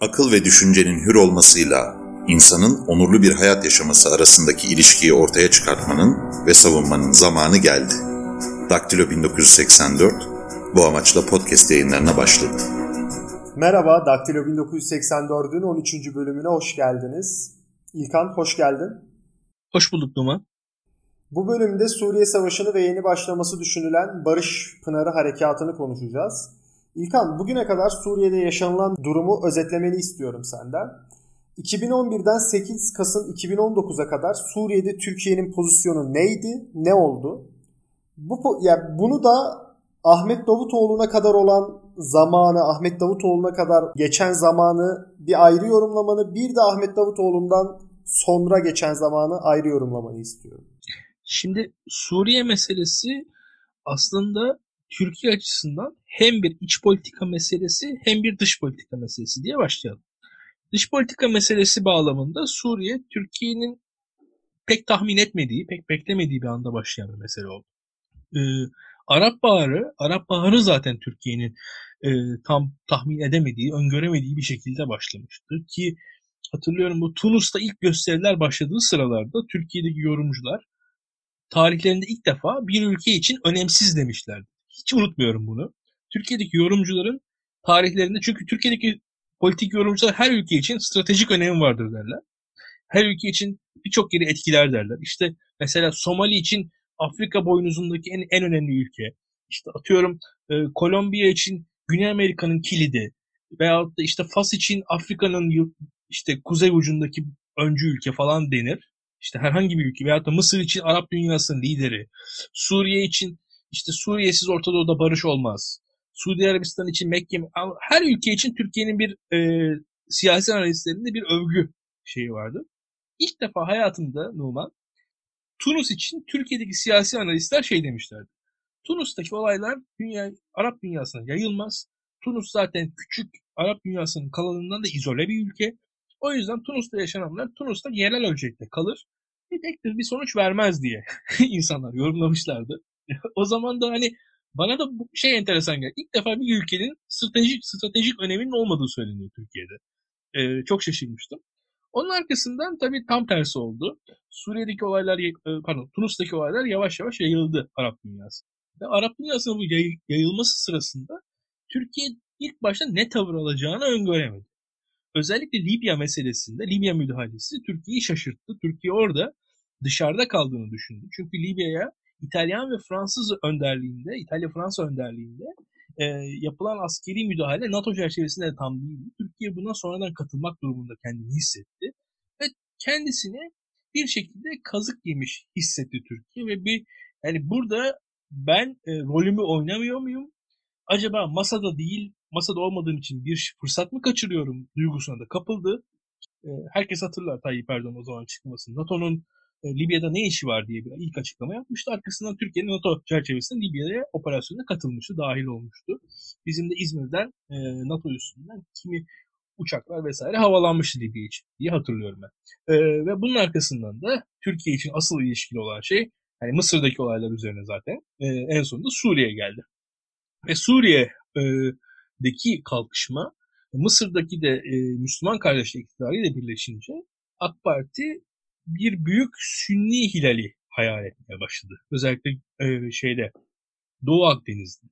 akıl ve düşüncenin hür olmasıyla insanın onurlu bir hayat yaşaması arasındaki ilişkiyi ortaya çıkartmanın ve savunmanın zamanı geldi. Daktilo 1984 bu amaçla podcast yayınlarına başladı. Merhaba, Daktilo 1984'ün 13. bölümüne hoş geldiniz. İlkan hoş geldin. Hoş bulduk Numan. Bu bölümde Suriye Savaşı'nı ve yeni başlaması düşünülen Barış Pınarı Harekatı'nı konuşacağız. İlkan bugüne kadar Suriye'de yaşanılan durumu özetlemeni istiyorum senden. 2011'den 8 Kasım 2019'a kadar Suriye'de Türkiye'nin pozisyonu neydi, ne oldu? Bu yani bunu da Ahmet Davutoğlu'na kadar olan zamanı, Ahmet Davutoğlu'na kadar geçen zamanı bir ayrı yorumlamanı, bir de Ahmet Davutoğlu'ndan sonra geçen zamanı ayrı yorumlamanı istiyorum. Şimdi Suriye meselesi aslında Türkiye açısından hem bir iç politika meselesi hem bir dış politika meselesi diye başlayalım. Dış politika meselesi bağlamında Suriye Türkiye'nin pek tahmin etmediği, pek beklemediği bir anda başlayan bir mesele oldu. Ee, Arap Baharı, Arap Baharı zaten Türkiye'nin e, tam tahmin edemediği, öngöremediği bir şekilde başlamıştı ki hatırlıyorum bu Tunus'ta ilk gösteriler başladığı sıralarda Türkiye'deki yorumcular tarihlerinde ilk defa bir ülke için önemsiz demişlerdi. Hiç unutmuyorum bunu. Türkiye'deki yorumcuların tarihlerinde çünkü Türkiye'deki politik yorumcular her ülke için stratejik önemi vardır derler. Her ülke için birçok yeri etkiler derler. İşte mesela Somali için Afrika boynuzundaki en, en önemli ülke. İşte atıyorum e, Kolombiya için Güney Amerika'nın kilidi veyahut da işte Fas için Afrika'nın işte kuzey ucundaki öncü ülke falan denir. İşte herhangi bir ülke veyahut da Mısır için Arap dünyasının lideri. Suriye için işte Suriye'siz Orta Doğu'da barış olmaz. Suudi Arabistan için Mekke, her ülke için Türkiye'nin bir e, siyasi analistlerinde bir övgü şeyi vardı. İlk defa hayatımda Numan, Tunus için Türkiye'deki siyasi analistler şey demişlerdi. Tunus'taki olaylar dünya, Arap dünyasına yayılmaz. Tunus zaten küçük Arap dünyasının kalanından da izole bir ülke. O yüzden Tunus'ta yaşananlar Tunus'ta yerel ölçekte kalır. Bir tek bir sonuç vermez diye insanlar yorumlamışlardı. o zaman da hani bana da bu şey enteresan geldi. İlk defa bir ülkenin stratejik stratejik öneminin olmadığı söyleniyor Türkiye'de. Ee, çok şaşırmıştım. Onun arkasından tabii tam tersi oldu. Suriye'deki olaylar, pardon Tunus'taki olaylar yavaş yavaş yayıldı Arap dünyası. Ve Arap dünyasının bu yayılması sırasında Türkiye ilk başta ne tavır alacağını öngöremedi. Özellikle Libya meselesinde, Libya müdahalesi Türkiye'yi şaşırttı. Türkiye orada dışarıda kaldığını düşündü. Çünkü Libya'ya İtalyan ve Fransız önderliğinde, İtalya-Fransa önderliğinde e, yapılan askeri müdahale NATO çerçevesinde de tam değildi. Türkiye buna sonradan katılmak durumunda kendini hissetti. Ve kendisini bir şekilde kazık yemiş hissetti Türkiye ve bir yani burada ben e, rolümü oynamıyor muyum? Acaba masada değil, masada olmadığım için bir fırsat mı kaçırıyorum duygusuna da kapıldı. E, herkes hatırlar Tayyip Erdoğan o zaman çıkmasını. NATO'nun e, Libya'da ne işi var diye bir ilk açıklama yapmıştı. Arkasından Türkiye'nin NATO çerçevesinde Libya'ya operasyonuna katılmıştı, dahil olmuştu. Bizim de İzmir'den e, NATO üstünden kimi uçaklar vesaire havalanmıştı Libya için diye hatırlıyorum ben. E, ve bunun arkasından da Türkiye için asıl ilişkili olan şey yani Mısır'daki olaylar üzerine zaten e, en sonunda Suriye geldi. Ve Suriye'deki kalkışma Mısır'daki de e, Müslüman kardeşlik iktidarıyla birleşince AK Parti bir büyük Sünni hilali hayal etmeye başladı. Özellikle e, şeyde Doğu Akdeniz'de.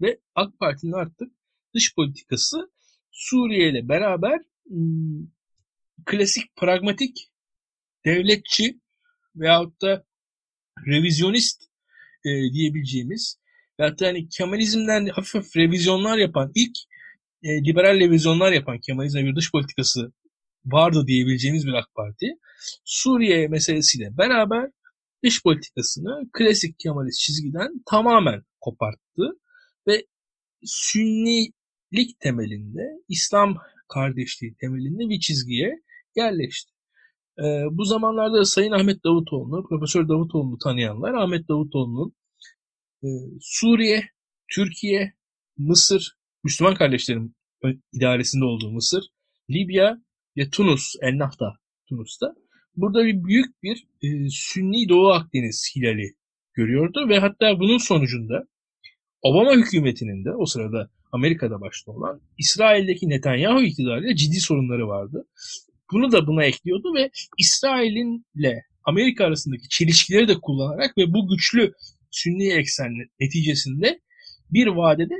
Ve AK Parti'nin artık dış politikası Suriye ile beraber ım, klasik pragmatik devletçi veyahut da revizyonist e, diyebileceğimiz ve hatta hani Kemalizmden hafif hafif revizyonlar yapan ilk e, liberal revizyonlar yapan Kemalizme bir dış politikası vardı diyebileceğimiz bir AK Parti. Suriye meselesiyle beraber dış politikasını klasik Kemalist çizgiden tamamen koparttı ve Sünnilik temelinde, İslam kardeşliği temelinde bir çizgiye yerleşti. Ee, bu zamanlarda Sayın Ahmet Davutoğlu, Profesör Davutoğlu'nu tanıyanlar Ahmet Davutoğlu'nun e, Suriye, Türkiye, Mısır, Müslüman kardeşlerin idaresinde olduğu Mısır, Libya ve Tunus, Ennahda Tunus'ta burada bir büyük bir e, Sünni Doğu Akdeniz hilali görüyordu ve hatta bunun sonucunda Obama hükümetinin de o sırada Amerika'da başta olan İsrail'deki Netanyahu iktidarıyla ciddi sorunları vardı. Bunu da buna ekliyordu ve İsrail'inle Amerika arasındaki çelişkileri de kullanarak ve bu güçlü Sünni eksen neticesinde bir vadede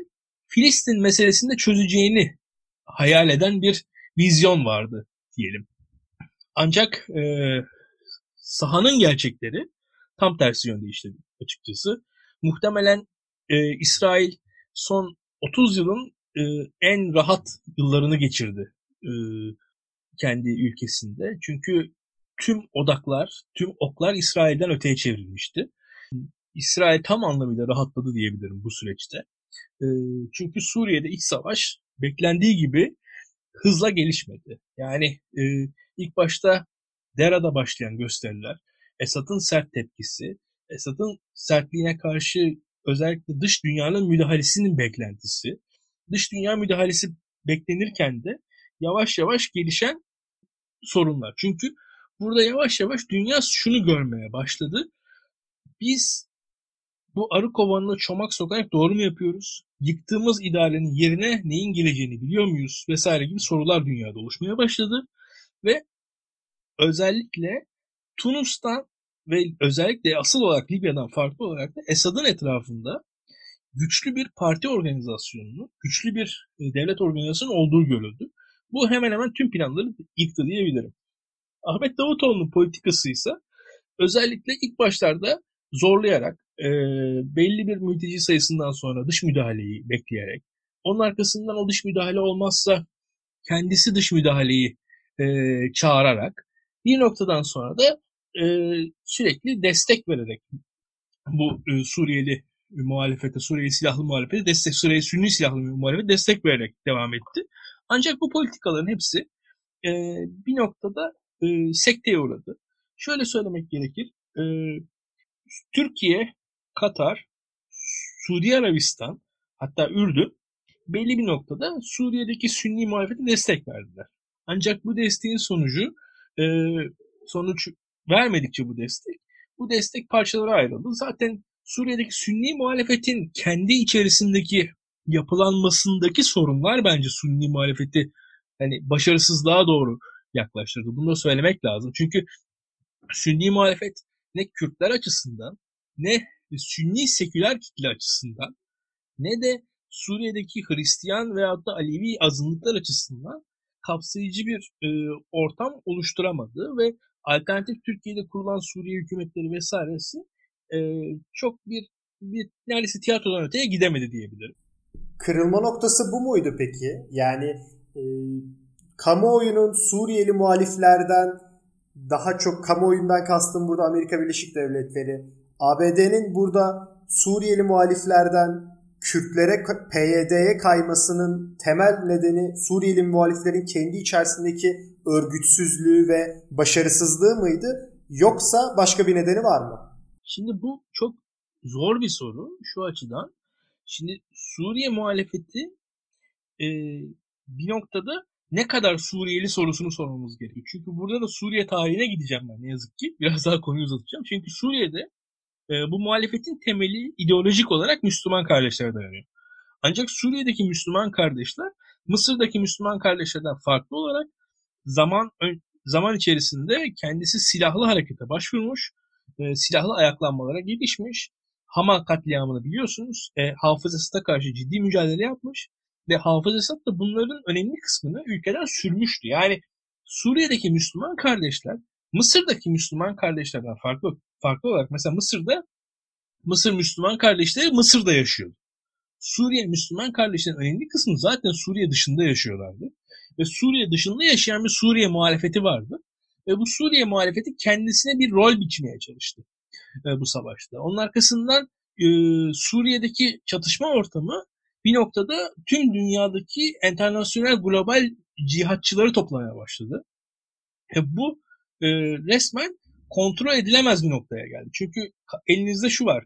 Filistin meselesini de çözeceğini hayal eden bir vizyon vardı diyelim. Ancak e, sahanın gerçekleri tam tersi yönde işledi açıkçası. Muhtemelen e, İsrail son 30 yılın e, en rahat yıllarını geçirdi e, kendi ülkesinde. Çünkü tüm odaklar, tüm oklar İsrail'den öteye çevrilmişti. İsrail tam anlamıyla rahatladı diyebilirim bu süreçte. E, çünkü Suriye'de iç savaş beklendiği gibi hızla gelişmedi. Yani e, ilk başta Dera'da başlayan gösteriler, Esad'ın sert tepkisi, Esad'ın sertliğine karşı özellikle dış dünyanın müdahalesinin beklentisi, dış dünya müdahalesi beklenirken de yavaş yavaş gelişen sorunlar. Çünkü burada yavaş yavaş dünya şunu görmeye başladı. Biz bu arı kovanına çomak sokarak doğru mu yapıyoruz? Yıktığımız idarenin yerine neyin geleceğini biliyor muyuz? Vesaire gibi sorular dünyada oluşmaya başladı. Ve özellikle Tunus'tan ve özellikle asıl olarak Libya'dan farklı olarak da Esad'ın etrafında güçlü bir parti organizasyonunu, güçlü bir e, devlet organizasyonu olduğu görüldü. Bu hemen hemen tüm planları yıktı diyebilirim. Ahmet Davutoğlu'nun politikası ise özellikle ilk başlarda zorlayarak e, belli bir mülteci sayısından sonra dış müdahaleyi bekleyerek onun arkasından o dış müdahale olmazsa kendisi dış müdahaleyi e, çağırarak bir noktadan sonra da e, sürekli destek vererek bu e, Suriyeli muhalefete, Suriyeli silahlı muhalefete destek, Suriye Sünni silahlı muhalefete destek vererek devam etti. Ancak bu politikaların hepsi e, bir noktada e, sekteye uğradı. Şöyle söylemek gerekir. E, Türkiye, Katar, Suudi Arabistan hatta Ürdün belli bir noktada Suriye'deki Sünni muhalefete destek verdiler. Ancak bu desteğin sonucu e, sonuç vermedikçe bu destek bu destek parçalara ayrıldı. Zaten Suriye'deki Sünni muhalefetin kendi içerisindeki yapılanmasındaki sorunlar bence Sünni muhalefeti hani başarısızlığa doğru yaklaştırdı. Bunu da söylemek lazım. Çünkü Sünni muhalefet ne Kürtler açısından ne Sünni seküler kitle açısından ne de Suriye'deki Hristiyan veyahut da Alevi azınlıklar açısından kapsayıcı bir e, ortam oluşturamadı ve alternatif Türkiye'de kurulan Suriye hükümetleri vesairesi e, çok bir, bir neredeyse tiyatrodan öteye gidemedi diyebilirim. Kırılma noktası bu muydu peki? Yani e, kamuoyunun Suriyeli muhaliflerden daha çok kamuoyundan kastım burada Amerika Birleşik Devletleri, ABD'nin burada Suriyeli muhaliflerden Kürtlere, PYD'ye kaymasının temel nedeni Suriyeli muhaliflerin kendi içerisindeki örgütsüzlüğü ve başarısızlığı mıydı? Yoksa başka bir nedeni var mı? Şimdi bu çok zor bir soru şu açıdan. Şimdi Suriye muhalefeti e, bir noktada ne kadar Suriyeli sorusunu sormamız gerekiyor. Çünkü burada da Suriye tarihine gideceğim ben ne yazık ki. Biraz daha konuyu uzatacağım. Çünkü Suriye'de e, bu muhalefetin temeli ideolojik olarak Müslüman kardeşlere dayanıyor. Ancak Suriye'deki Müslüman kardeşler Mısır'daki Müslüman kardeşlerden farklı olarak zaman zaman içerisinde kendisi silahlı harekete başvurmuş, e, silahlı ayaklanmalara girişmiş. Hama katliamını biliyorsunuz. E, Hafız karşı ciddi mücadele yapmış ve Hafız da bunların önemli kısmını ülkeden sürmüştü. Yani Suriye'deki Müslüman kardeşler Mısır'daki Müslüman kardeşlerden farklı farklı olarak mesela Mısır'da Mısır Müslüman kardeşleri Mısır'da yaşıyordu. Suriye Müslüman kardeşlerin önemli kısmı zaten Suriye dışında yaşıyorlardı. Ve Suriye dışında yaşayan bir Suriye muhalefeti vardı. Ve bu Suriye muhalefeti kendisine bir rol biçmeye çalıştı e, bu savaşta. Onun arkasından e, Suriye'deki çatışma ortamı bir noktada tüm dünyadaki internasyonel global cihatçıları toplamaya başladı. E, bu e, resmen kontrol edilemez bir noktaya geldi. Çünkü elinizde şu var.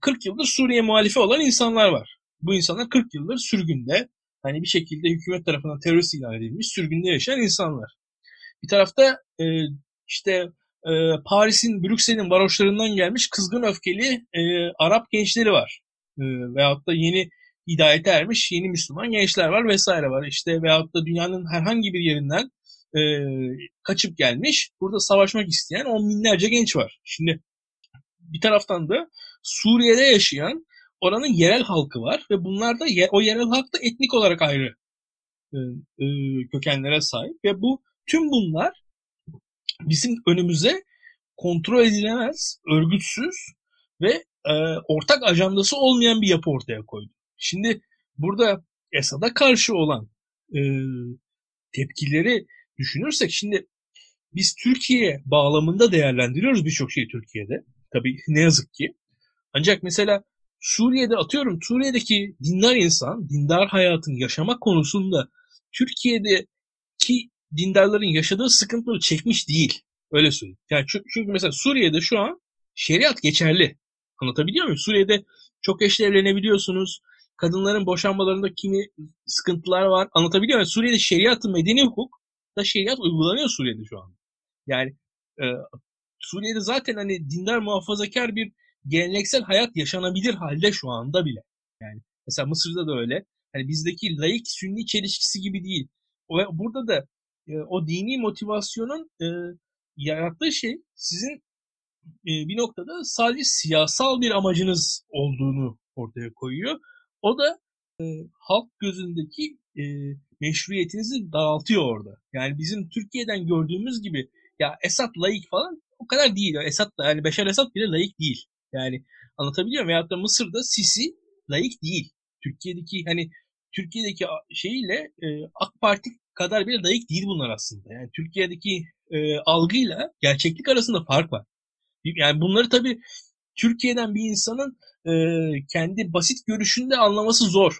40 yıldır Suriye muhalifi olan insanlar var. Bu insanlar 40 yıldır sürgünde hani bir şekilde hükümet tarafından terörist ilan edilmiş sürgünde yaşayan insanlar. Bir tarafta e, işte e, Paris'in, Brüksel'in varoşlarından gelmiş kızgın öfkeli e, Arap gençleri var. E, veyahut da yeni hidayete ermiş yeni Müslüman gençler var vesaire var. İşte veyahut da dünyanın herhangi bir yerinden e, kaçıp gelmiş burada savaşmak isteyen on binlerce genç var. Şimdi bir taraftan da Suriye'de yaşayan oranın yerel halkı var ve bunlar da o yerel halk da etnik olarak ayrı e, e, kökenlere sahip ve bu tüm bunlar bizim önümüze kontrol edilemez, örgütsüz ve e, ortak ajandası olmayan bir yapı ortaya koydu. Şimdi burada Esad'a karşı olan e, tepkileri düşünürsek şimdi biz Türkiye bağlamında değerlendiriyoruz birçok şeyi Türkiye'de. Tabii ne yazık ki. Ancak mesela Suriye'de atıyorum Suriye'deki dindar insan, dindar hayatın yaşamak konusunda Türkiye'deki dindarların yaşadığı sıkıntıları çekmiş değil. Öyle söyleyeyim. Yani çünkü mesela Suriye'de şu an şeriat geçerli. Anlatabiliyor muyum? Suriye'de çok eşli evlenebiliyorsunuz. Kadınların boşanmalarında kimi sıkıntılar var. Anlatabiliyor muyum? Suriye'de şeriatı medeni hukuk da şeriat uygulanıyor Suriye'de şu an. Yani e, Suriye'de zaten hani dindar muhafazakar bir geleneksel hayat yaşanabilir halde şu anda bile. Yani mesela Mısır'da da öyle. Hani bizdeki laik sünni çelişkisi gibi değil. O, burada da e, o dini motivasyonun e, yarattığı şey sizin e, bir noktada sadece siyasal bir amacınız olduğunu ortaya koyuyor. O da e, halk gözündeki e, meşruiyetinizi dağıtıyor orada. Yani bizim Türkiye'den gördüğümüz gibi ya Esat laik falan o kadar değil. Esat da yani Beşar Esat bile laik değil. Yani anlatabiliyor muyum? Veyahut da Mısır'da Sisi laik değil. Türkiye'deki hani Türkiye'deki şeyiyle e, AK Parti kadar bile layık değil bunlar aslında. Yani Türkiye'deki e, algıyla gerçeklik arasında fark var. Yani bunları tabii Türkiye'den bir insanın e, kendi basit görüşünde anlaması zor.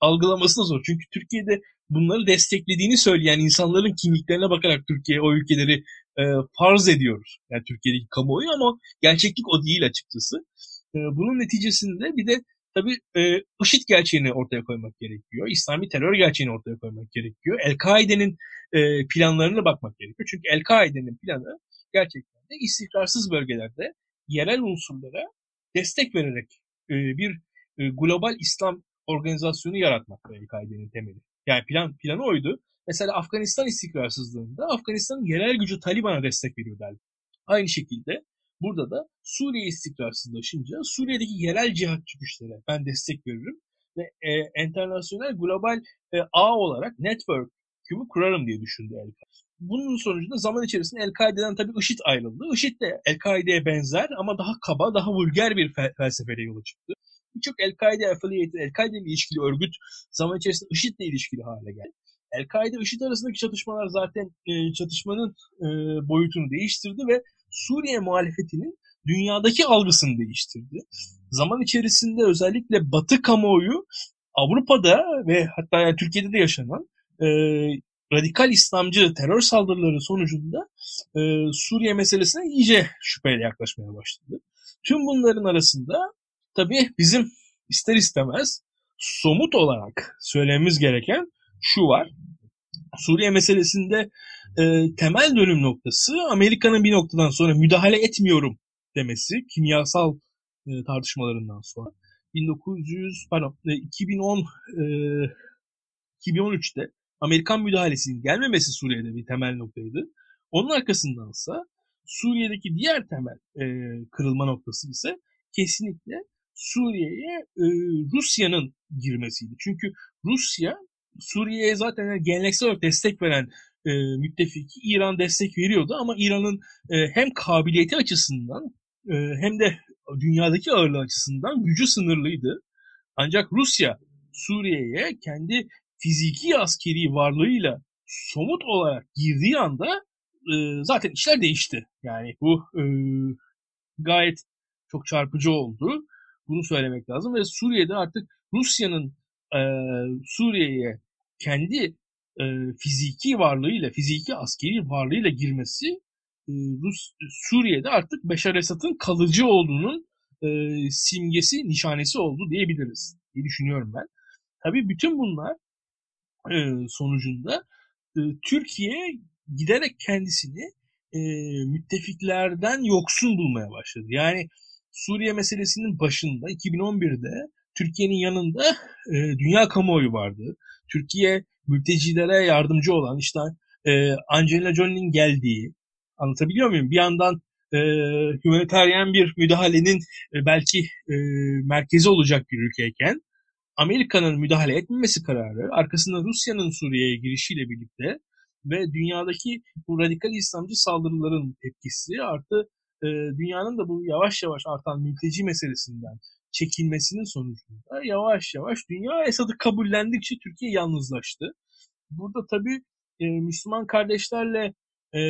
Algılaması da zor. Çünkü Türkiye'de bunları desteklediğini söyleyen insanların kimliklerine bakarak Türkiye o ülkeleri e, farz ediyoruz. Yani Türkiye'deki kamuoyu ama gerçeklik o değil açıkçası. E, bunun neticesinde bir de tabii e, IŞİD gerçeğini ortaya koymak gerekiyor. İslami terör gerçeğini ortaya koymak gerekiyor. El-Kaide'nin e, planlarına bakmak gerekiyor. Çünkü El-Kaide'nin planı gerçekten de istikrarsız bölgelerde yerel unsurlara destek vererek e, bir e, global İslam organizasyonu yaratmak El-Kaide'nin temeli. Yani plan planı oydu. Mesela Afganistan istikrarsızlığında Afganistan'ın yerel gücü Taliban'a destek veriyor derdi. Aynı şekilde Burada da Suriye istikrarsızlaşınca Suriye'deki yerel cihat güçlere ben destek veririm ve e, internasyonel global e, ağ olarak network kübü kurarım diye düşündü El-Kaide. Bunun sonucunda zaman içerisinde El-Kaide'den tabii IŞİD ayrıldı. IŞİD de El-Kaide'ye benzer ama daha kaba, daha vulgar bir fel- felsefeyle yola çıktı. Birçok El-Kaide affiliated, El-Kaide ile ilişkili örgüt zaman içerisinde IŞİD ilişkili hale geldi. El-Kaide IŞİD arasındaki çatışmalar zaten e, çatışmanın e, boyutunu değiştirdi ve Suriye muhalefetinin dünyadaki algısını değiştirdi. Zaman içerisinde özellikle Batı kamuoyu Avrupa'da ve hatta yani Türkiye'de de yaşanan e, radikal İslamcı terör saldırıları sonucunda e, Suriye meselesine iyice şüpheyle yaklaşmaya başladı. Tüm bunların arasında tabii bizim ister istemez somut olarak söylememiz gereken şu var. Suriye meselesinde e, temel dönüm noktası Amerika'nın bir noktadan sonra müdahale etmiyorum demesi kimyasal e, tartışmalarından sonra 1900 pardon 2010 e, 2013'te e, Amerikan müdahalesinin gelmemesi Suriye'de bir temel noktaydı. Onun arkasındansa Suriye'deki diğer temel e, kırılma noktası ise kesinlikle Suriye'ye e, Rusya'nın girmesiydi. Çünkü Rusya Suriye'ye zaten geleneksel olarak destek veren e, müttefiki İran destek veriyordu ama İran'ın e, hem kabiliyeti açısından e, hem de dünyadaki ağırlığı açısından gücü sınırlıydı. Ancak Rusya Suriye'ye kendi fiziki askeri varlığıyla somut olarak girdiği anda e, zaten işler değişti. Yani bu e, gayet çok çarpıcı oldu. Bunu söylemek lazım ve Suriye'de artık Rusya'nın e, Suriye'ye kendi e, fiziki varlığıyla, fiziki askeri varlığıyla girmesi e, Rus Suriye'de artık Beşar Esad'ın kalıcı olduğunun e, simgesi, nişanesi oldu diyebiliriz diye düşünüyorum ben. Tabii bütün bunlar e, sonucunda e, Türkiye giderek kendisini e, müttefiklerden yoksun bulmaya başladı. Yani Suriye meselesinin başında 2011'de Türkiye'nin yanında e, dünya kamuoyu vardı. Türkiye mültecilere yardımcı olan işte e, Angelina Jolie'nin geldiği anlatabiliyor muyum? Bir yandan e, humanitarian bir müdahalenin e, belki e, merkezi olacak bir ülkeyken Amerika'nın müdahale etmemesi kararı arkasında Rusya'nın Suriye'ye girişiyle birlikte ve dünyadaki bu radikal İslamcı saldırıların tepkisi artı e, dünyanın da bu yavaş yavaş artan mülteci meselesinden çekilmesinin sonucunda yavaş yavaş dünya Esad'ı kabullendikçe Türkiye yalnızlaştı. Burada tabii e, Müslüman kardeşlerle e,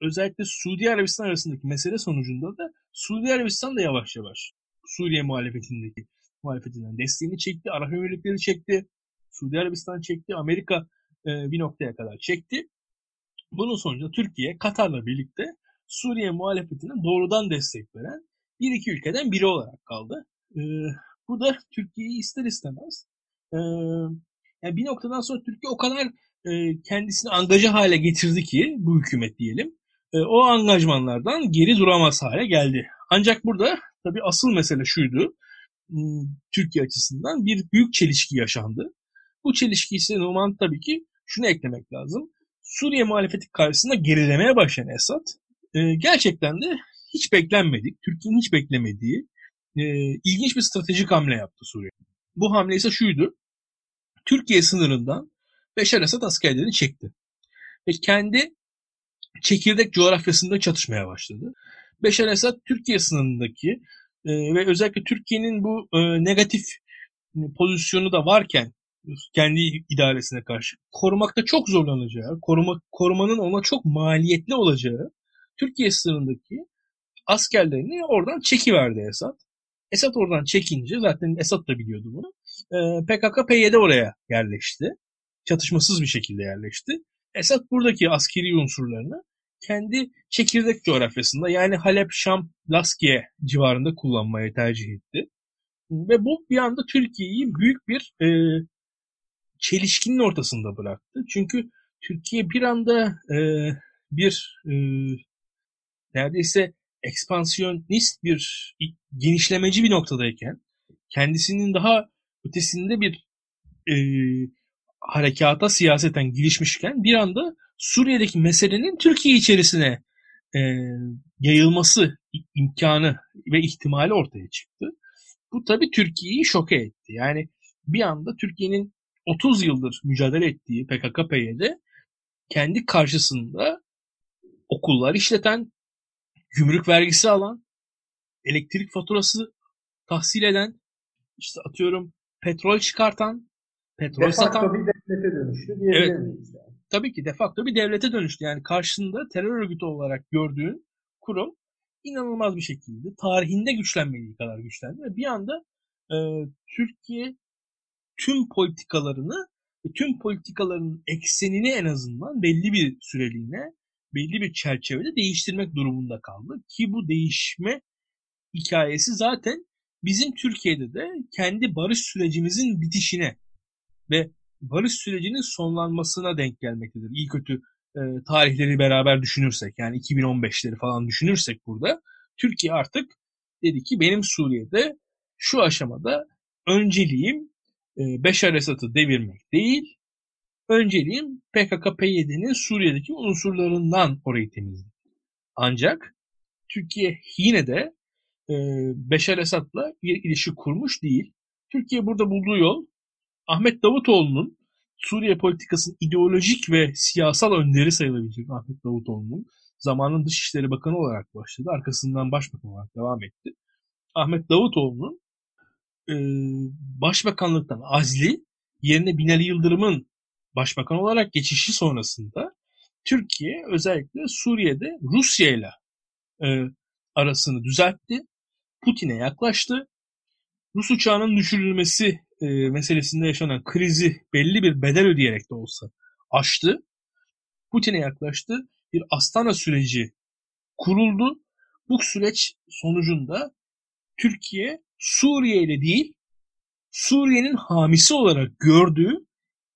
özellikle Suudi Arabistan arasındaki mesele sonucunda da Suudi Arabistan da yavaş yavaş Suriye muhalefetindeki muhalefetinden desteğini çekti. Arap Emirlikleri çekti. Suudi Arabistan çekti. Amerika e, bir noktaya kadar çekti. Bunun sonucunda Türkiye Katar'la birlikte Suriye muhalefetine doğrudan destek veren bir iki ülkeden biri olarak kaldı. E, bu da Türkiye'yi ister istemez e, yani bir noktadan sonra Türkiye o kadar e, kendisini angaja hale getirdi ki bu hükümet diyelim. E, o angajmanlardan geri duramaz hale geldi. Ancak burada tabii asıl mesele şuydu. Hmm, Türkiye açısından bir büyük çelişki yaşandı. Bu çelişki ise Numan tabii ki şunu eklemek lazım. Suriye muhalefeti karşısında gerilemeye başlayan Esad e, gerçekten de hiç beklenmedik, Türkiye'nin hiç beklemediği e, ilginç bir stratejik hamle yaptı Suriye. Bu hamle ise şuydu. Türkiye sınırından Beşar Esad askerlerini çekti. Ve kendi çekirdek coğrafyasında çatışmaya başladı. Beşar Esad Türkiye sınırındaki e, ve özellikle Türkiye'nin bu e, negatif pozisyonu da varken kendi idaresine karşı korumakta çok zorlanacağı, koruma, korumanın ona çok maliyetli olacağı Türkiye sınırındaki askerlerini oradan çekiverdi Esad. Esad oradan çekince zaten Esad da biliyordu bunu. E, PKK PYD oraya yerleşti. Çatışmasız bir şekilde yerleşti. Esad buradaki askeri unsurlarını kendi çekirdek coğrafyasında yani Halep, Şam, Laskiye civarında kullanmayı tercih etti. Ve bu bir anda Türkiye'yi büyük bir e, çelişkinin ortasında bıraktı. Çünkü Türkiye bir anda e, bir e, neredeyse ekspansiyonist bir genişlemeci bir noktadayken kendisinin daha ötesinde bir e, harekata siyaseten girişmişken bir anda Suriye'deki meselenin Türkiye içerisine e, yayılması imkanı ve ihtimali ortaya çıktı. Bu tabii Türkiye'yi şoke etti. Yani bir anda Türkiye'nin 30 yıldır mücadele ettiği PKK-PYD kendi karşısında okullar işleten, gümrük vergisi alan, elektrik faturası tahsil eden, işte atıyorum petrol çıkartan, petrol de satan. bir devlete dönüştü diyebilir evet, miyiz? Yani? Tabii ki de facto bir devlete dönüştü. Yani karşısında terör örgütü olarak gördüğün kurum inanılmaz bir şekilde tarihinde güçlenmediği kadar güçlendi ve bir anda e, Türkiye tüm politikalarını tüm politikaların eksenini en azından belli bir süreliğine belli bir çerçevede değiştirmek durumunda kaldı. Ki bu değişme hikayesi zaten bizim Türkiye'de de kendi barış sürecimizin bitişine ve barış sürecinin sonlanmasına denk gelmektedir. İyi kötü e, tarihleri beraber düşünürsek yani 2015'leri falan düşünürsek burada Türkiye artık dedi ki benim Suriye'de şu aşamada önceliğim e, Beşar Esad'ı devirmek değil, önceliğim PKK-PYD'nin Suriye'deki unsurlarından orayı temizlemek. Ancak Türkiye yine de e, Beşar Esad'la bir ilişki kurmuş değil. Türkiye burada bulduğu yol Ahmet Davutoğlu'nun Suriye politikasının ideolojik ve siyasal önderi sayılabilecek Ahmet Davutoğlu'nun zamanın Dışişleri Bakanı olarak başladı. Arkasından Başbakan olarak devam etti. Ahmet Davutoğlu'nun e, başbakanlıktan azli yerine Binali Yıldırım'ın başbakan olarak geçişi sonrasında Türkiye özellikle Suriye'de Rusya ile e, arasını düzeltti. Putin'e yaklaştı. Rus uçağının düşürülmesi e, meselesinde yaşanan krizi belli bir bedel ödeyerek de olsa aştı. Putin'e yaklaştı. Bir Astana süreci kuruldu. Bu süreç sonucunda Türkiye Suriye ile değil Suriye'nin hamisi olarak gördüğü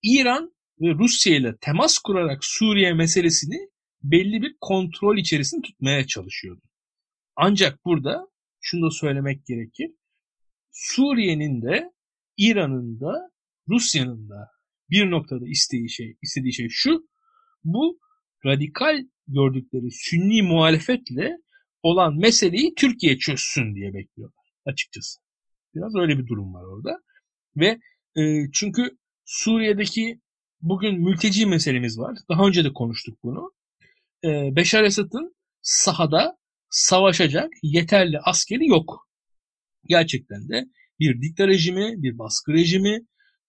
İran ve Rusya ile temas kurarak Suriye meselesini belli bir kontrol içerisinde tutmaya çalışıyordu. Ancak burada şunu da söylemek gerekir. Suriye'nin de İran'ın da Rusya'nın da bir noktada isteği şey, istediği şey şu. Bu radikal gördükleri sünni muhalefetle olan meseleyi Türkiye çözsün diye bekliyorlar açıkçası. Biraz öyle bir durum var orada. Ve e, çünkü Suriye'deki bugün mülteci meselemiz var. Daha önce de konuştuk bunu. E, Beşar Esad'ın sahada savaşacak yeterli askeri yok. Gerçekten de bir dikta rejimi, bir baskı rejimi,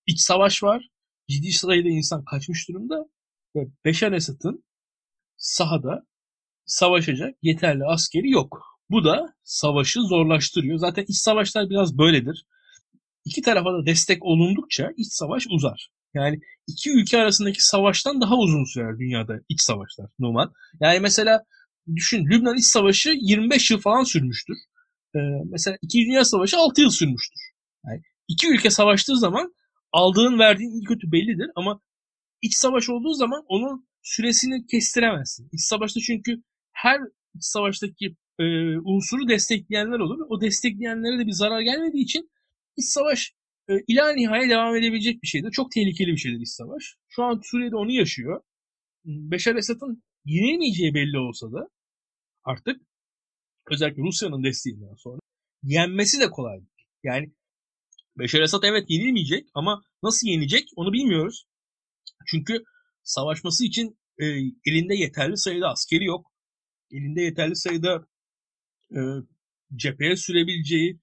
iç savaş var. Ciddi sayıda insan kaçmış durumda ve Beşar Esad'ın sahada savaşacak yeterli askeri yok. Bu da savaşı zorlaştırıyor. Zaten iç savaşlar biraz böyledir. İki tarafa da destek olundukça iç savaş uzar. Yani iki ülke arasındaki savaştan daha uzun sürer dünyada iç savaşlar Numan. Yani mesela düşün Lübnan iç savaşı 25 yıl falan sürmüştür. Ee, mesela İkinci Dünya Savaşı 6 yıl sürmüştür. Yani iki ülke savaştığı zaman aldığın verdiğin iyi kötü bellidir ama iç savaş olduğu zaman onun süresini kestiremezsin. İç savaşta çünkü her iç savaştaki e, unsuru destekleyenler olur. O destekleyenlere de bir zarar gelmediği için iç savaş ila nihaya devam edebilecek bir şeydir. Çok tehlikeli bir şeydir iç savaş. Şu an Suriye'de onu yaşıyor. Beşar Esad'ın yenemeyeceği belli olsa da artık özellikle Rusya'nın desteğinden sonra yenmesi de kolay değil. Yani Beşar Esad evet yenilmeyecek ama nasıl yenecek onu bilmiyoruz. Çünkü savaşması için e, elinde yeterli sayıda askeri yok. Elinde yeterli sayıda e, cepheye sürebileceği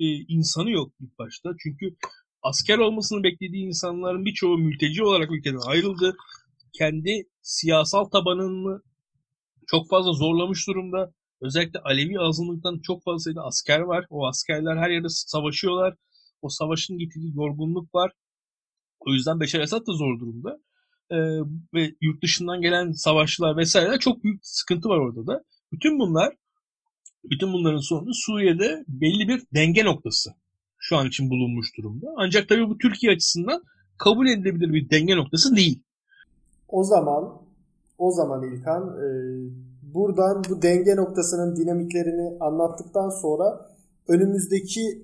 e, insanı yok ilk başta. Çünkü asker olmasını beklediği insanların birçoğu mülteci olarak ülkeden ayrıldı. Kendi siyasal tabanını çok fazla zorlamış durumda. Özellikle Alevi azınlıktan çok fazla sayıda asker var. O askerler her yerde savaşıyorlar. O savaşın getirdiği yorgunluk var. O yüzden Beşar Esad da zor durumda. Ee, ve yurt dışından gelen savaşçılar vesaire çok büyük sıkıntı var orada da. Bütün bunlar bütün bunların sonu Suriye'de belli bir denge noktası şu an için bulunmuş durumda. Ancak tabii bu Türkiye açısından kabul edilebilir bir denge noktası değil. O zaman o zaman İlkan e, buradan bu denge noktasının dinamiklerini anlattıktan sonra önümüzdeki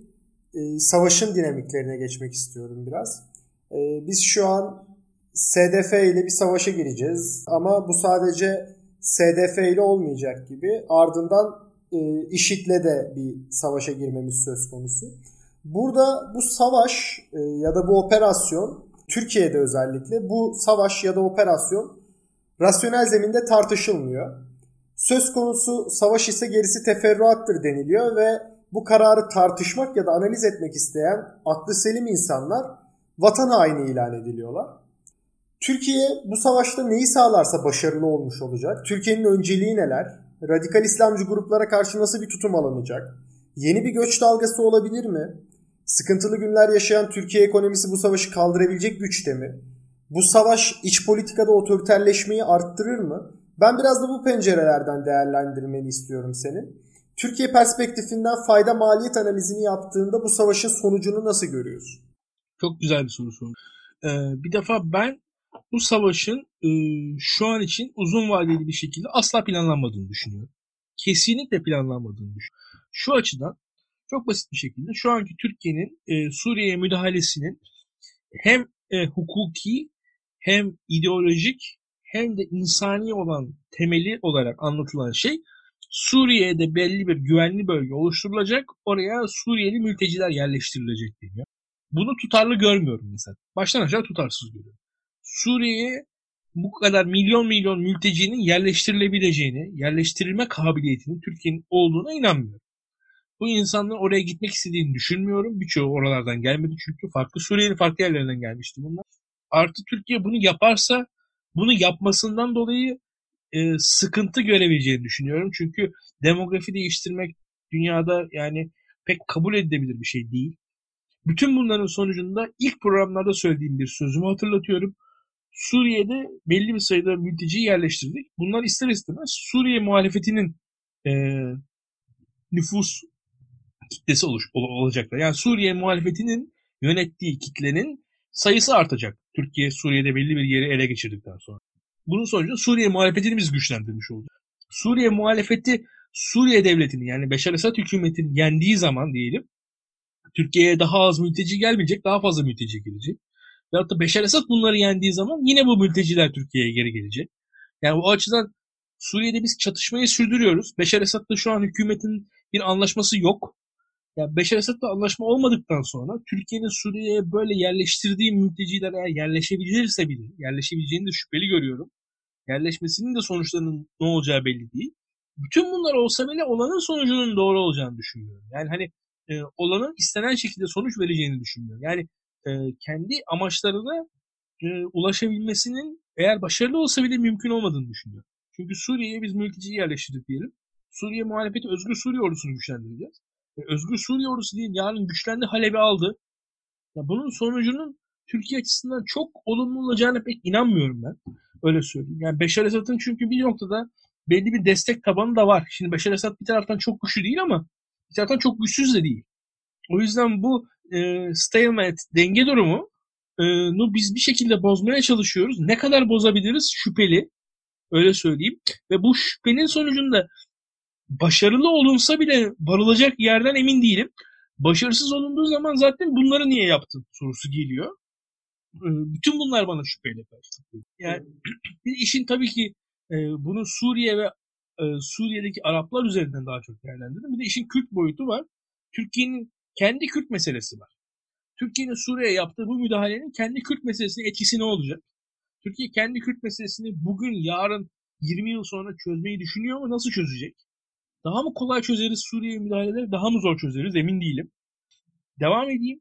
e, savaşın dinamiklerine geçmek istiyorum biraz. E, biz şu an SDF ile bir savaşa gireceğiz ama bu sadece SDF ile olmayacak gibi ardından e, IŞİD'le de bir savaşa girmemiz söz konusu. Burada bu savaş e, ya da bu operasyon Türkiye'de özellikle bu savaş ya da operasyon rasyonel zeminde tartışılmıyor. Söz konusu savaş ise gerisi teferruattır deniliyor ve bu kararı tartışmak ya da analiz etmek isteyen aklı selim insanlar vatan haini ilan ediliyorlar. Türkiye bu savaşta neyi sağlarsa başarılı olmuş olacak. Türkiye'nin önceliği neler? Radikal İslamcı gruplara karşı nasıl bir tutum alınacak? Yeni bir göç dalgası olabilir mi? Sıkıntılı günler yaşayan Türkiye ekonomisi bu savaşı kaldırabilecek güçte mi? Bu savaş iç politikada otoriterleşmeyi arttırır mı? Ben biraz da bu pencerelerden değerlendirmeni istiyorum senin. Türkiye perspektifinden fayda maliyet analizini yaptığında bu savaşın sonucunu nasıl görüyorsun? Çok güzel bir soru sorun. Ee, bir defa ben bu savaşın e, şu an için uzun vadeli bir şekilde asla planlanmadığını düşünüyorum. Kesinlikle planlanmadığını düşünüyorum. Şu açıdan çok basit bir şekilde şu anki Türkiye'nin e, Suriye'ye müdahalesinin hem e, hukuki hem ideolojik hem de insani olan temeli olarak anlatılan şey Suriye'de belli bir güvenli bölge oluşturulacak. Oraya Suriyeli mülteciler yerleştirilecek deniyor. Bunu tutarlı görmüyorum mesela. Baştan aşağı tutarsız görüyorum. Suriye'ye bu kadar milyon milyon mültecinin yerleştirilebileceğini, yerleştirilme kabiliyetinin Türkiye'nin olduğuna inanmıyorum. Bu insanların oraya gitmek istediğini düşünmüyorum. Birçoğu oralardan gelmedi çünkü farklı Suriye'nin farklı yerlerinden gelmişti bunlar. Artı Türkiye bunu yaparsa bunu yapmasından dolayı e, sıkıntı görebileceğini düşünüyorum. Çünkü demografi değiştirmek dünyada yani pek kabul edilebilir bir şey değil. Bütün bunların sonucunda ilk programlarda söylediğim bir sözümü hatırlatıyorum. Suriye'de belli bir sayıda mülteciyi yerleştirdik. Bunlar ister istemez Suriye muhalefetinin e, nüfus kitlesi oluş, ol, olacaklar. Yani Suriye muhalefetinin yönettiği kitlenin sayısı artacak. Türkiye Suriye'de belli bir yeri ele geçirdikten sonra. Bunun sonucu Suriye muhalefetini biz güçlendirmiş olacak. Suriye muhalefeti Suriye devletini yani Beşar Esad hükümetini yendiği zaman diyelim Türkiye'ye daha az mülteci gelmeyecek, daha fazla mülteci gelecek. Veyahut da Beşar Esad bunları yendiği zaman yine bu mülteciler Türkiye'ye geri gelecek. Yani o açıdan Suriye'de biz çatışmayı sürdürüyoruz. Beşar Esad'la şu an hükümetin bir anlaşması yok. Yani Beşar Esad'la anlaşma olmadıktan sonra Türkiye'nin Suriye'ye böyle yerleştirdiği mülteciler eğer yerleşebilirse bile, yerleşebileceğini de şüpheli görüyorum. Yerleşmesinin de sonuçlarının ne olacağı belli değil. Bütün bunlar olsa bile olanın sonucunun doğru olacağını düşünüyorum. Yani hani e, olanın istenen şekilde sonuç vereceğini düşünüyorum. Yani e, kendi amaçlarına e, ulaşabilmesinin eğer başarılı olsa bile mümkün olmadığını düşünüyorum. Çünkü Suriye'ye biz mülteci yerleştirdik diyelim. Suriye muhalefeti Özgür Suriye ordusunu güçlendireceğiz. E, Özgür Suriye ordusu değil yarın güçlendi Halep'i aldı. Ya bunun sonucunun Türkiye açısından çok olumlu olacağına pek inanmıyorum ben. Öyle söyleyeyim. Yani Beşar Esad'ın çünkü bir noktada belli bir destek tabanı da var. Şimdi Beşar Esad bir taraftan çok güçlü değil ama bir taraftan çok güçsüz de değil. O yüzden bu e, stalemate denge durumu e, nu biz bir şekilde bozmaya çalışıyoruz. Ne kadar bozabiliriz şüpheli. Öyle söyleyeyim. Ve bu şüphenin sonucunda başarılı olunsa bile varılacak yerden emin değilim. Başarısız olunduğu zaman zaten bunları niye yaptın sorusu geliyor. E, bütün bunlar bana şüpheyle karşılık Yani bir işin tabii ki e, bunu Suriye ve Suriye'deki Araplar üzerinden daha çok değerlendirdim. Bir de işin Kürt boyutu var. Türkiye'nin kendi Kürt meselesi var. Türkiye'nin Suriye'ye yaptığı bu müdahalenin kendi Kürt meselesine etkisi ne olacak? Türkiye kendi Kürt meselesini bugün, yarın, 20 yıl sonra çözmeyi düşünüyor mu? Nasıl çözecek? Daha mı kolay çözeriz Suriye müdahaleleri, daha mı zor çözeriz emin değilim. Devam edeyim.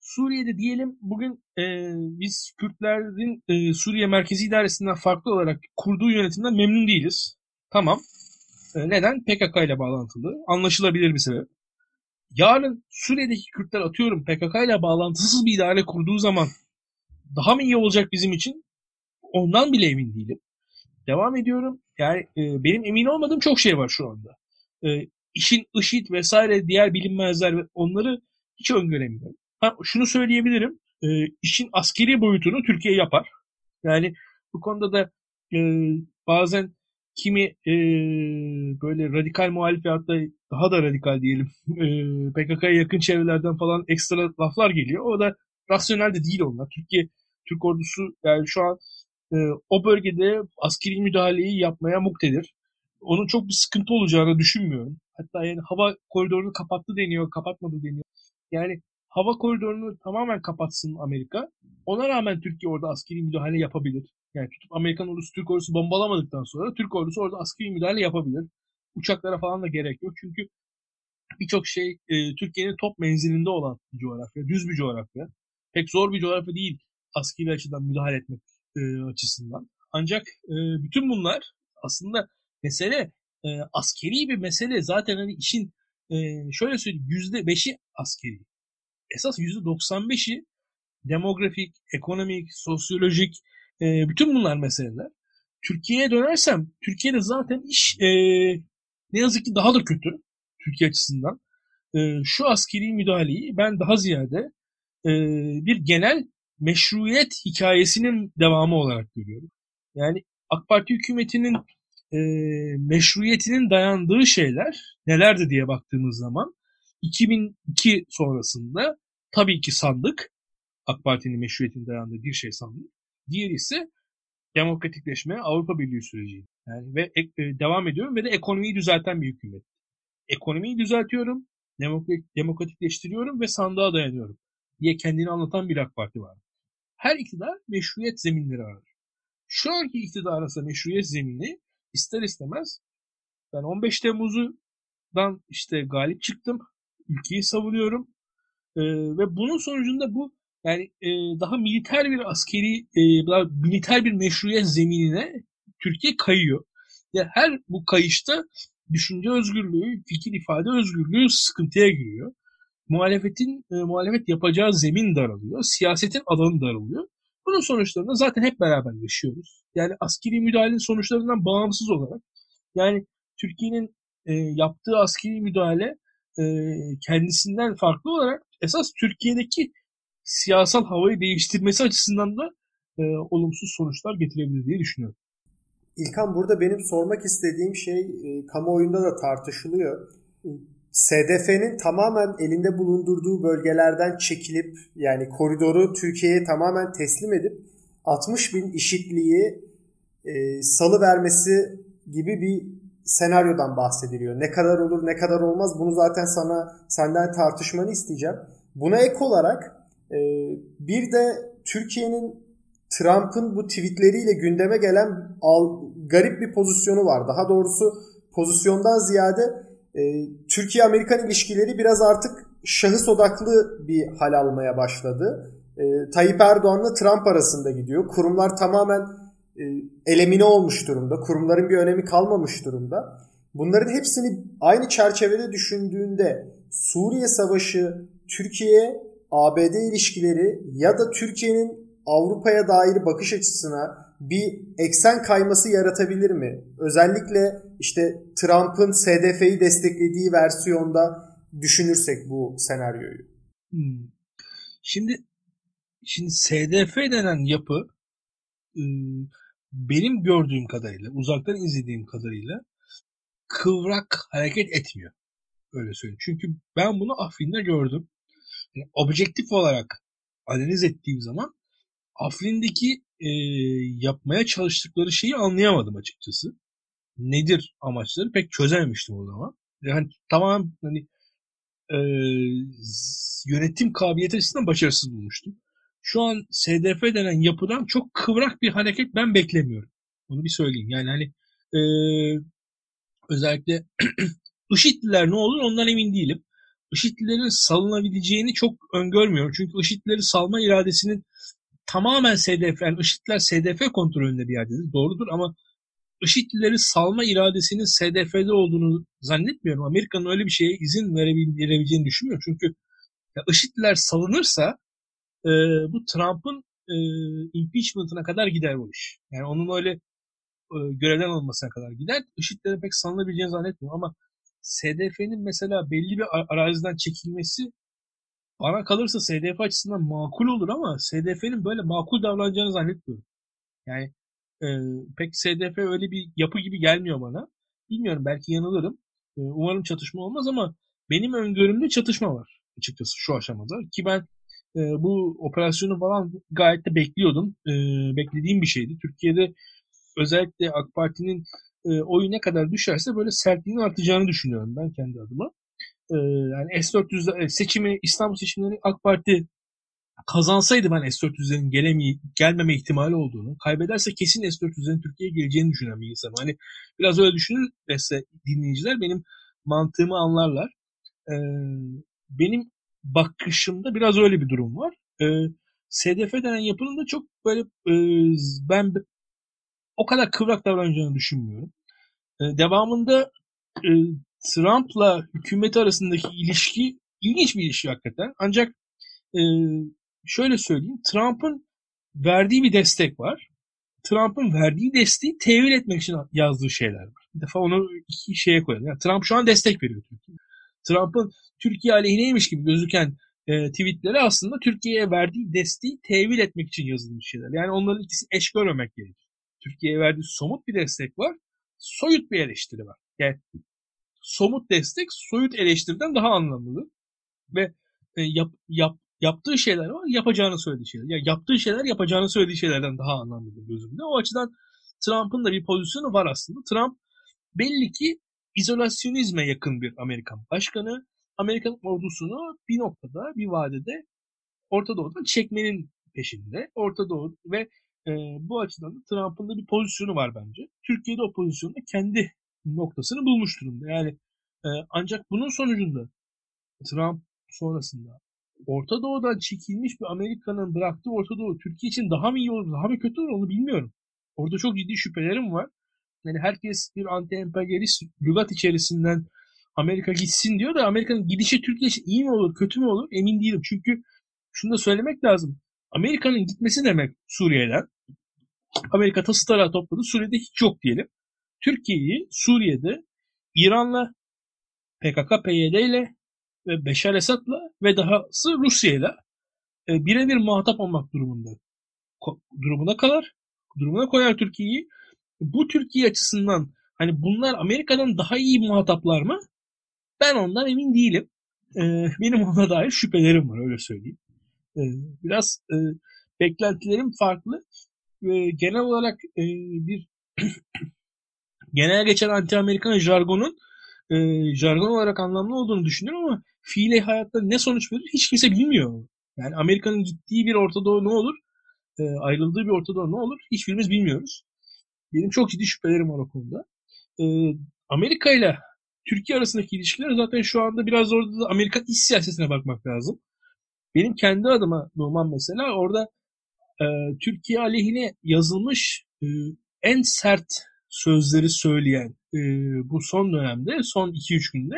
Suriye'de diyelim bugün e, biz Kürtlerin e, Suriye Merkezi İdaresi'nden farklı olarak kurduğu yönetimden memnun değiliz. Tamam. E, neden? PKK ile bağlantılı. Anlaşılabilir bir sebep. Yarın Suriye'deki Kürtler atıyorum PKK ile bağlantısız bir idare kurduğu zaman daha mı iyi olacak bizim için? Ondan bile emin değilim. Devam ediyorum. Yani e, benim emin olmadığım çok şey var şu anda. E, işin IŞİD vesaire diğer bilinmezler onları hiç öngöremiyorum. Ha, şunu söyleyebilirim. E, işin askeri boyutunu Türkiye yapar. Yani bu konuda da e, bazen kimi e, böyle radikal muhalif hatta daha da radikal diyelim e, PKK'ya yakın çevrelerden falan ekstra laflar geliyor. O da rasyonel de değil onlar. Türkiye Türk ordusu yani şu an e, o bölgede askeri müdahaleyi yapmaya muktedir. Onun çok bir sıkıntı olacağını düşünmüyorum. Hatta yani hava koridorunu kapattı deniyor, kapatmadı deniyor. Yani hava koridorunu tamamen kapatsın Amerika. Ona rağmen Türkiye orada askeri müdahale yapabilir. Yani tutup Amerikan ordusu Türk ordusu bombalamadıktan sonra Türk ordusu orada askeri müdahale yapabilir. Uçaklara falan da gerek yok. Çünkü birçok şey e, Türkiye'nin top menzilinde olan bir coğrafya. Düz bir coğrafya. Pek zor bir coğrafya değil askeri açıdan müdahale etmek e, açısından. Ancak e, bütün bunlar aslında mesele e, askeri bir mesele. Zaten hani işin e, şöyle söyleyeyim yüzde beşi askeri. Esas yüzde 95'i demografik, ekonomik, sosyolojik, e, bütün bunlar meseleler. Türkiye'ye dönersem, Türkiye'de zaten iş e, ne yazık ki daha da kötü Türkiye açısından. E, şu askeri müdahaleyi ben daha ziyade e, bir genel meşruiyet hikayesinin devamı olarak görüyorum. Yani AK Parti hükümetinin e, meşruiyetinin dayandığı şeyler nelerdi diye baktığımız zaman 2002 sonrasında tabii ki sandık AK Parti'nin meşruiyetinin dayandığı bir şey sandık. Diğeri ise demokratikleşme Avrupa Birliği süreci. Yani ve e, devam ediyorum ve de ekonomiyi düzelten bir hükümet. Ekonomiyi düzeltiyorum, demokratikleştiriyorum ve sandığa dayanıyorum diye kendini anlatan bir AK Parti var. Her iktidar meşruiyet zeminleri var. Şu anki iktidar arasında meşruiyet zemini ister istemez ben 15 Temmuz'dan işte galip çıktım. Ülkeyi savunuyorum. Ee, ve bunun sonucunda bu yani e, daha militer bir askeri, e, daha militer bir meşruiyet zeminine Türkiye kayıyor. Ya her bu kayışta düşünce özgürlüğü, fikir ifade özgürlüğü sıkıntıya giriyor. Muhalefetin e, muhalefet yapacağı zemin daralıyor, siyasetin alanı daralıyor. Bunun sonuçlarını zaten hep beraber yaşıyoruz. Yani askeri müdahalenin sonuçlarından bağımsız olarak yani Türkiye'nin e, yaptığı askeri müdahale e, kendisinden farklı olarak esas Türkiye'deki siyasal havayı değiştirmesi açısından da e, olumsuz sonuçlar getirebilir diye düşünüyorum. İlkan burada benim sormak istediğim şey e, kamuoyunda da tartışılıyor. E, SDF'nin tamamen elinde bulundurduğu bölgelerden çekilip yani koridoru Türkiye'ye tamamen teslim edip 60 bin işitliği e, salı vermesi gibi bir senaryodan bahsediliyor. Ne kadar olur ne kadar olmaz bunu zaten sana senden tartışmanı isteyeceğim. Buna ek olarak bir de Türkiye'nin Trump'ın bu tweetleriyle gündeme gelen garip bir pozisyonu var. Daha doğrusu pozisyondan ziyade e, Türkiye-Amerikan ilişkileri biraz artık şahıs odaklı bir hal almaya başladı. E, Tayyip Erdoğan'la Trump arasında gidiyor. Kurumlar tamamen e, elemine olmuş durumda. Kurumların bir önemi kalmamış durumda. Bunların hepsini aynı çerçevede düşündüğünde Suriye Savaşı, Türkiye, ABD ilişkileri ya da Türkiye'nin Avrupa'ya dair bakış açısına bir eksen kayması yaratabilir mi? Özellikle işte Trump'ın SDF'yi desteklediği versiyonda düşünürsek bu senaryoyu. Hmm. Şimdi şimdi SDF denen yapı ıı, benim gördüğüm kadarıyla, uzaktan izlediğim kadarıyla kıvrak hareket etmiyor. Öyle söyleyeyim. Çünkü ben bunu Afrin'de gördüm. Objektif olarak analiz ettiğim zaman Afrin'deki e, yapmaya çalıştıkları şeyi anlayamadım açıkçası. Nedir amaçları pek çözememiştim o zaman. Yani tamamen hani e, yönetim kabiliyeti açısından başarısız bulmuştum. Şu an SDF denen yapıdan çok kıvrak bir hareket ben beklemiyorum. Onu bir söyleyeyim. Yani hani e, özellikle IŞİD'liler ne olur ondan emin değilim. IŞİD'lilerin salınabileceğini çok öngörmüyorum. Çünkü IŞİD'lileri salma iradesinin tamamen SDF, yani IŞİD'ler SDF kontrolünde bir yerdedir. Doğrudur ama IŞİD'lileri salma iradesinin SDF'de olduğunu zannetmiyorum. Amerika'nın öyle bir şeye izin verebileceğini düşünmüyorum. Çünkü ya IŞİD'liler salınırsa e, bu Trump'ın e, impeachment'ına kadar gider bu iş. Yani onun öyle e, görevden alınmasına kadar gider. IŞİD'lere pek salınabileceğini zannetmiyorum ama SDF'nin mesela belli bir araziden çekilmesi bana kalırsa SDF açısından makul olur ama SDF'nin böyle makul davranacağını zannetmiyorum. Yani e, pek SDF öyle bir yapı gibi gelmiyor bana. Bilmiyorum belki yanılırım. E, umarım çatışma olmaz ama benim öngörümde çatışma var açıkçası şu aşamada. Ki ben e, bu operasyonu falan gayet de bekliyordum. E, beklediğim bir şeydi. Türkiye'de özellikle AK Parti'nin e, oyu ne kadar düşerse böyle sertliğinin artacağını düşünüyorum ben kendi adıma. E, yani S-400 seçimi, İstanbul seçimleri AK Parti kazansaydı ben S-400'lerin geleme, gelmeme ihtimali olduğunu, kaybederse kesin S-400'lerin Türkiye'ye geleceğini düşünen bir insanım. Hani biraz öyle düşünürse dinleyiciler benim mantığımı anlarlar. Ee, benim bakışımda biraz öyle bir durum var. Ee, SDF denen yapının da çok böyle e, ben o kadar kıvrak davranacağını düşünmüyorum. Ee, devamında e, Trump'la hükümet arasındaki ilişki ilginç bir ilişki hakikaten. Ancak e, şöyle söyleyeyim. Trump'ın verdiği bir destek var. Trump'ın verdiği desteği tevil etmek için yazdığı şeyler var. Bir defa onu iki şeye koyalım. Yani Trump şu an destek veriyor Türkiye'ye. Trump'ın Türkiye aleyhineymiş gibi gözüken e, tweetleri aslında Türkiye'ye verdiği desteği tevil etmek için yazılmış şeyler. Yani onların ikisi eş görmemek gerekir. Türkiye'ye verdiği somut bir destek var. Soyut bir eleştiri var. Yani somut destek soyut eleştiriden daha anlamlı. Ve e, yap, yap, yaptığı şeyler var, yapacağını söylediği şeyler. Yani yaptığı şeyler yapacağını söylediği şeylerden daha anlamlıdır gözümde. O açıdan Trump'ın da bir pozisyonu var aslında. Trump belli ki izolasyonizme yakın bir Amerikan başkanı. Amerikan ordusunu bir noktada, bir vadede Orta Doğu'dan çekmenin peşinde. Orta Doğu ve e, bu açıdan da Trump'ın da bir pozisyonu var bence. Türkiye'de o pozisyonda kendi noktasını bulmuş durumda. Yani e, ancak bunun sonucunda Trump sonrasında Orta Doğu'dan çekilmiş bir Amerika'nın bıraktığı Orta Doğu Türkiye için daha mı iyi olur, daha mı kötü olur onu bilmiyorum. Orada çok ciddi şüphelerim var. Yani herkes bir anti-emperyalist lügat içerisinden Amerika gitsin diyor da Amerika'nın gidişi Türkiye için iyi mi olur, kötü mü olur emin değilim. Çünkü şunu da söylemek lazım. Amerika'nın gitmesi demek Suriye'den. Amerika tası tarağı topladı. Suriye'de hiç yok diyelim. Türkiye'yi Suriye'de İran'la, PKK, PYD ile ve Beşar Esad'la ve dahası Rusya'yla e, birebir muhatap olmak durumunda durumuna kalır. Durumuna koyar Türkiye'yi. Bu Türkiye açısından hani bunlar Amerika'dan daha iyi muhataplar mı? Ben ondan emin değilim. E, benim ona dair şüphelerim var öyle söyleyeyim. E, biraz e, beklentilerim farklı. E, genel olarak e, bir genel geçen anti-Amerikan jargonun e, jargon olarak anlamlı olduğunu düşünüyorum ama fiili hayatta ne sonuç verir hiç kimse bilmiyor. Yani Amerika'nın gittiği bir Orta Doğu ne olur? E, ayrıldığı bir Orta Doğu ne olur? Hiçbirimiz bilmiyoruz. Benim çok ciddi şüphelerim var o konuda. E, Amerika ile Türkiye arasındaki ilişkiler zaten şu anda biraz orada da Amerikan iç siyasetine bakmak lazım. Benim kendi adıma Numan mesela orada e, Türkiye aleyhine yazılmış e, en sert sözleri söyleyen e, bu son dönemde, son 2-3 günde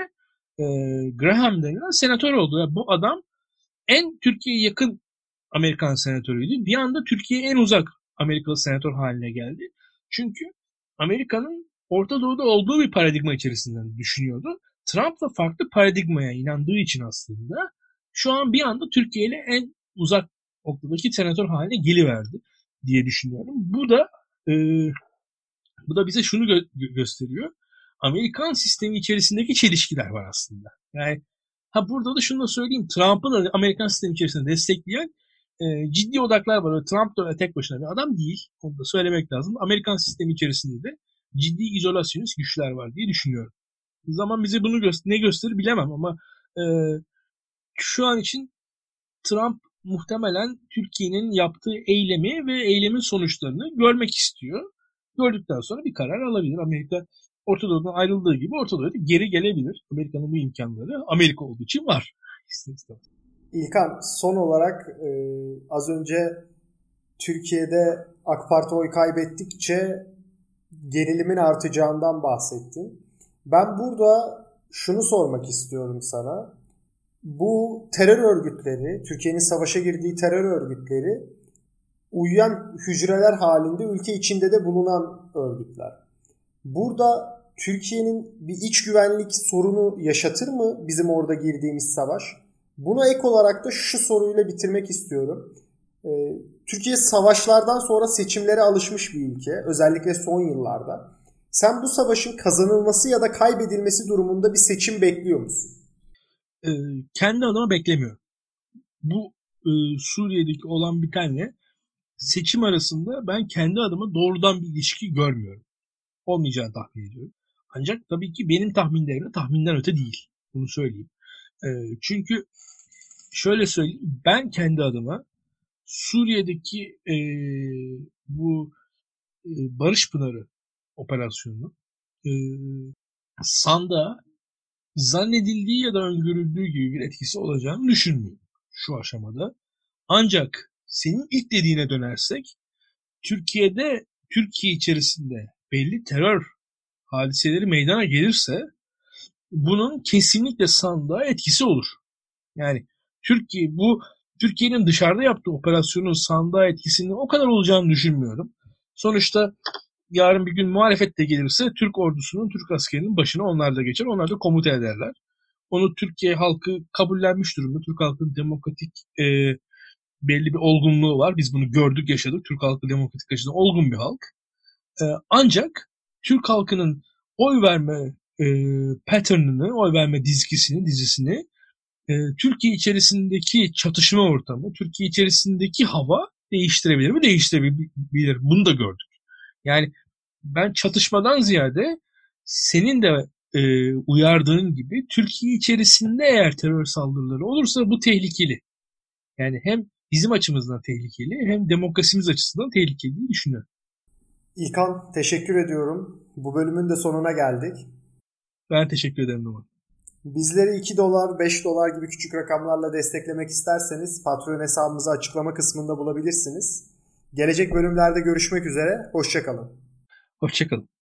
e, Graham denilen senatör oldu. Yani bu adam en Türkiye'ye yakın Amerikan senatörüydü. Bir anda Türkiye'ye en uzak Amerikalı senatör haline geldi. Çünkü Amerika'nın Orta Doğu'da olduğu bir paradigma içerisinden düşünüyordu. Trump da farklı paradigmaya inandığı için aslında şu an bir anda Türkiye ile en uzak noktadaki senatör haline geliverdi diye düşünüyorum. Bu da e, bu da bize şunu gö- gösteriyor. Amerikan sistemi içerisindeki çelişkiler var aslında. Yani ha burada da şunu da söyleyeyim. Trump'ı da Amerikan sistemi içerisinde destekleyen e, ciddi odaklar var. Trump da tek başına bir adam değil. Onu da söylemek lazım. Amerikan sistemi içerisinde de ciddi izolasyonist güçler var diye düşünüyorum. Zaman bize bunu gö- ne gösterir bilemem ama e, şu an için Trump muhtemelen Türkiye'nin yaptığı eylemi ve eylemin sonuçlarını görmek istiyor. Gördükten sonra bir karar alabilir. Amerika Orta Doğu'dan ayrıldığı gibi Orta Doğu'da geri gelebilir. Amerika'nın bu imkanları Amerika olduğu için var. İlkan son olarak e, az önce Türkiye'de AK Parti oy kaybettikçe gerilimin artacağından bahsettin. Ben burada şunu sormak istiyorum sana. Bu terör örgütleri, Türkiye'nin savaşa girdiği terör örgütleri uyuyan hücreler halinde ülke içinde de bulunan örgütler. Burada Türkiye'nin bir iç güvenlik sorunu yaşatır mı bizim orada girdiğimiz savaş? Buna ek olarak da şu soruyla bitirmek istiyorum. Ee, Türkiye savaşlardan sonra seçimlere alışmış bir ülke. Özellikle son yıllarda. Sen bu savaşın kazanılması ya da kaybedilmesi durumunda bir seçim bekliyor musun? Ee, kendi adıma beklemiyorum. Bu e, Suriye'deki olan bir tane seçim arasında ben kendi adıma doğrudan bir ilişki görmüyorum. Olmayacağını tahmin ediyorum. Ancak tabii ki benim tahminlerim tahminden öte değil. Bunu söyleyeyim. E, çünkü şöyle söyleyeyim. Ben kendi adıma Suriye'deki e, bu e, Barış Pınarı operasyonunu e, sanda zannedildiği ya da öngörüldüğü gibi bir etkisi olacağını düşünmüyorum şu aşamada. Ancak senin ilk dediğine dönersek Türkiye'de Türkiye içerisinde belli terör hadiseleri meydana gelirse bunun kesinlikle sandığa etkisi olur. Yani Türkiye bu Türkiye'nin dışarıda yaptığı operasyonun sandığa etkisinin o kadar olacağını düşünmüyorum. Sonuçta yarın bir gün muhalefet de gelirse Türk ordusunun, Türk askerinin başına onlar da geçer. Onlar da komuta ederler. Onu Türkiye halkı kabullenmiş durumda. Türk halkının demokratik e, belli bir olgunluğu var. Biz bunu gördük, yaşadık. Türk halkı demokratik açıdan olgun bir halk. E, ancak Türk halkının oy verme e, pattern'ını, oy verme dizgisini, dizisini e, Türkiye içerisindeki çatışma ortamı, Türkiye içerisindeki hava değiştirebilir mi? Değiştirebilir. Bunu da gördük. Yani ben çatışmadan ziyade senin de e, uyardığın gibi Türkiye içerisinde eğer terör saldırıları olursa bu tehlikeli. Yani hem bizim açımızdan tehlikeli hem demokrasimiz açısından tehlikeli diye düşünüyorum. İlkan teşekkür ediyorum. Bu bölümün de sonuna geldik. Ben teşekkür ederim Numan. Bizleri 2 dolar, 5 dolar gibi küçük rakamlarla desteklemek isterseniz Patreon hesabımızı açıklama kısmında bulabilirsiniz. Gelecek bölümlerde görüşmek üzere. Hoşçakalın. Hoşçakalın.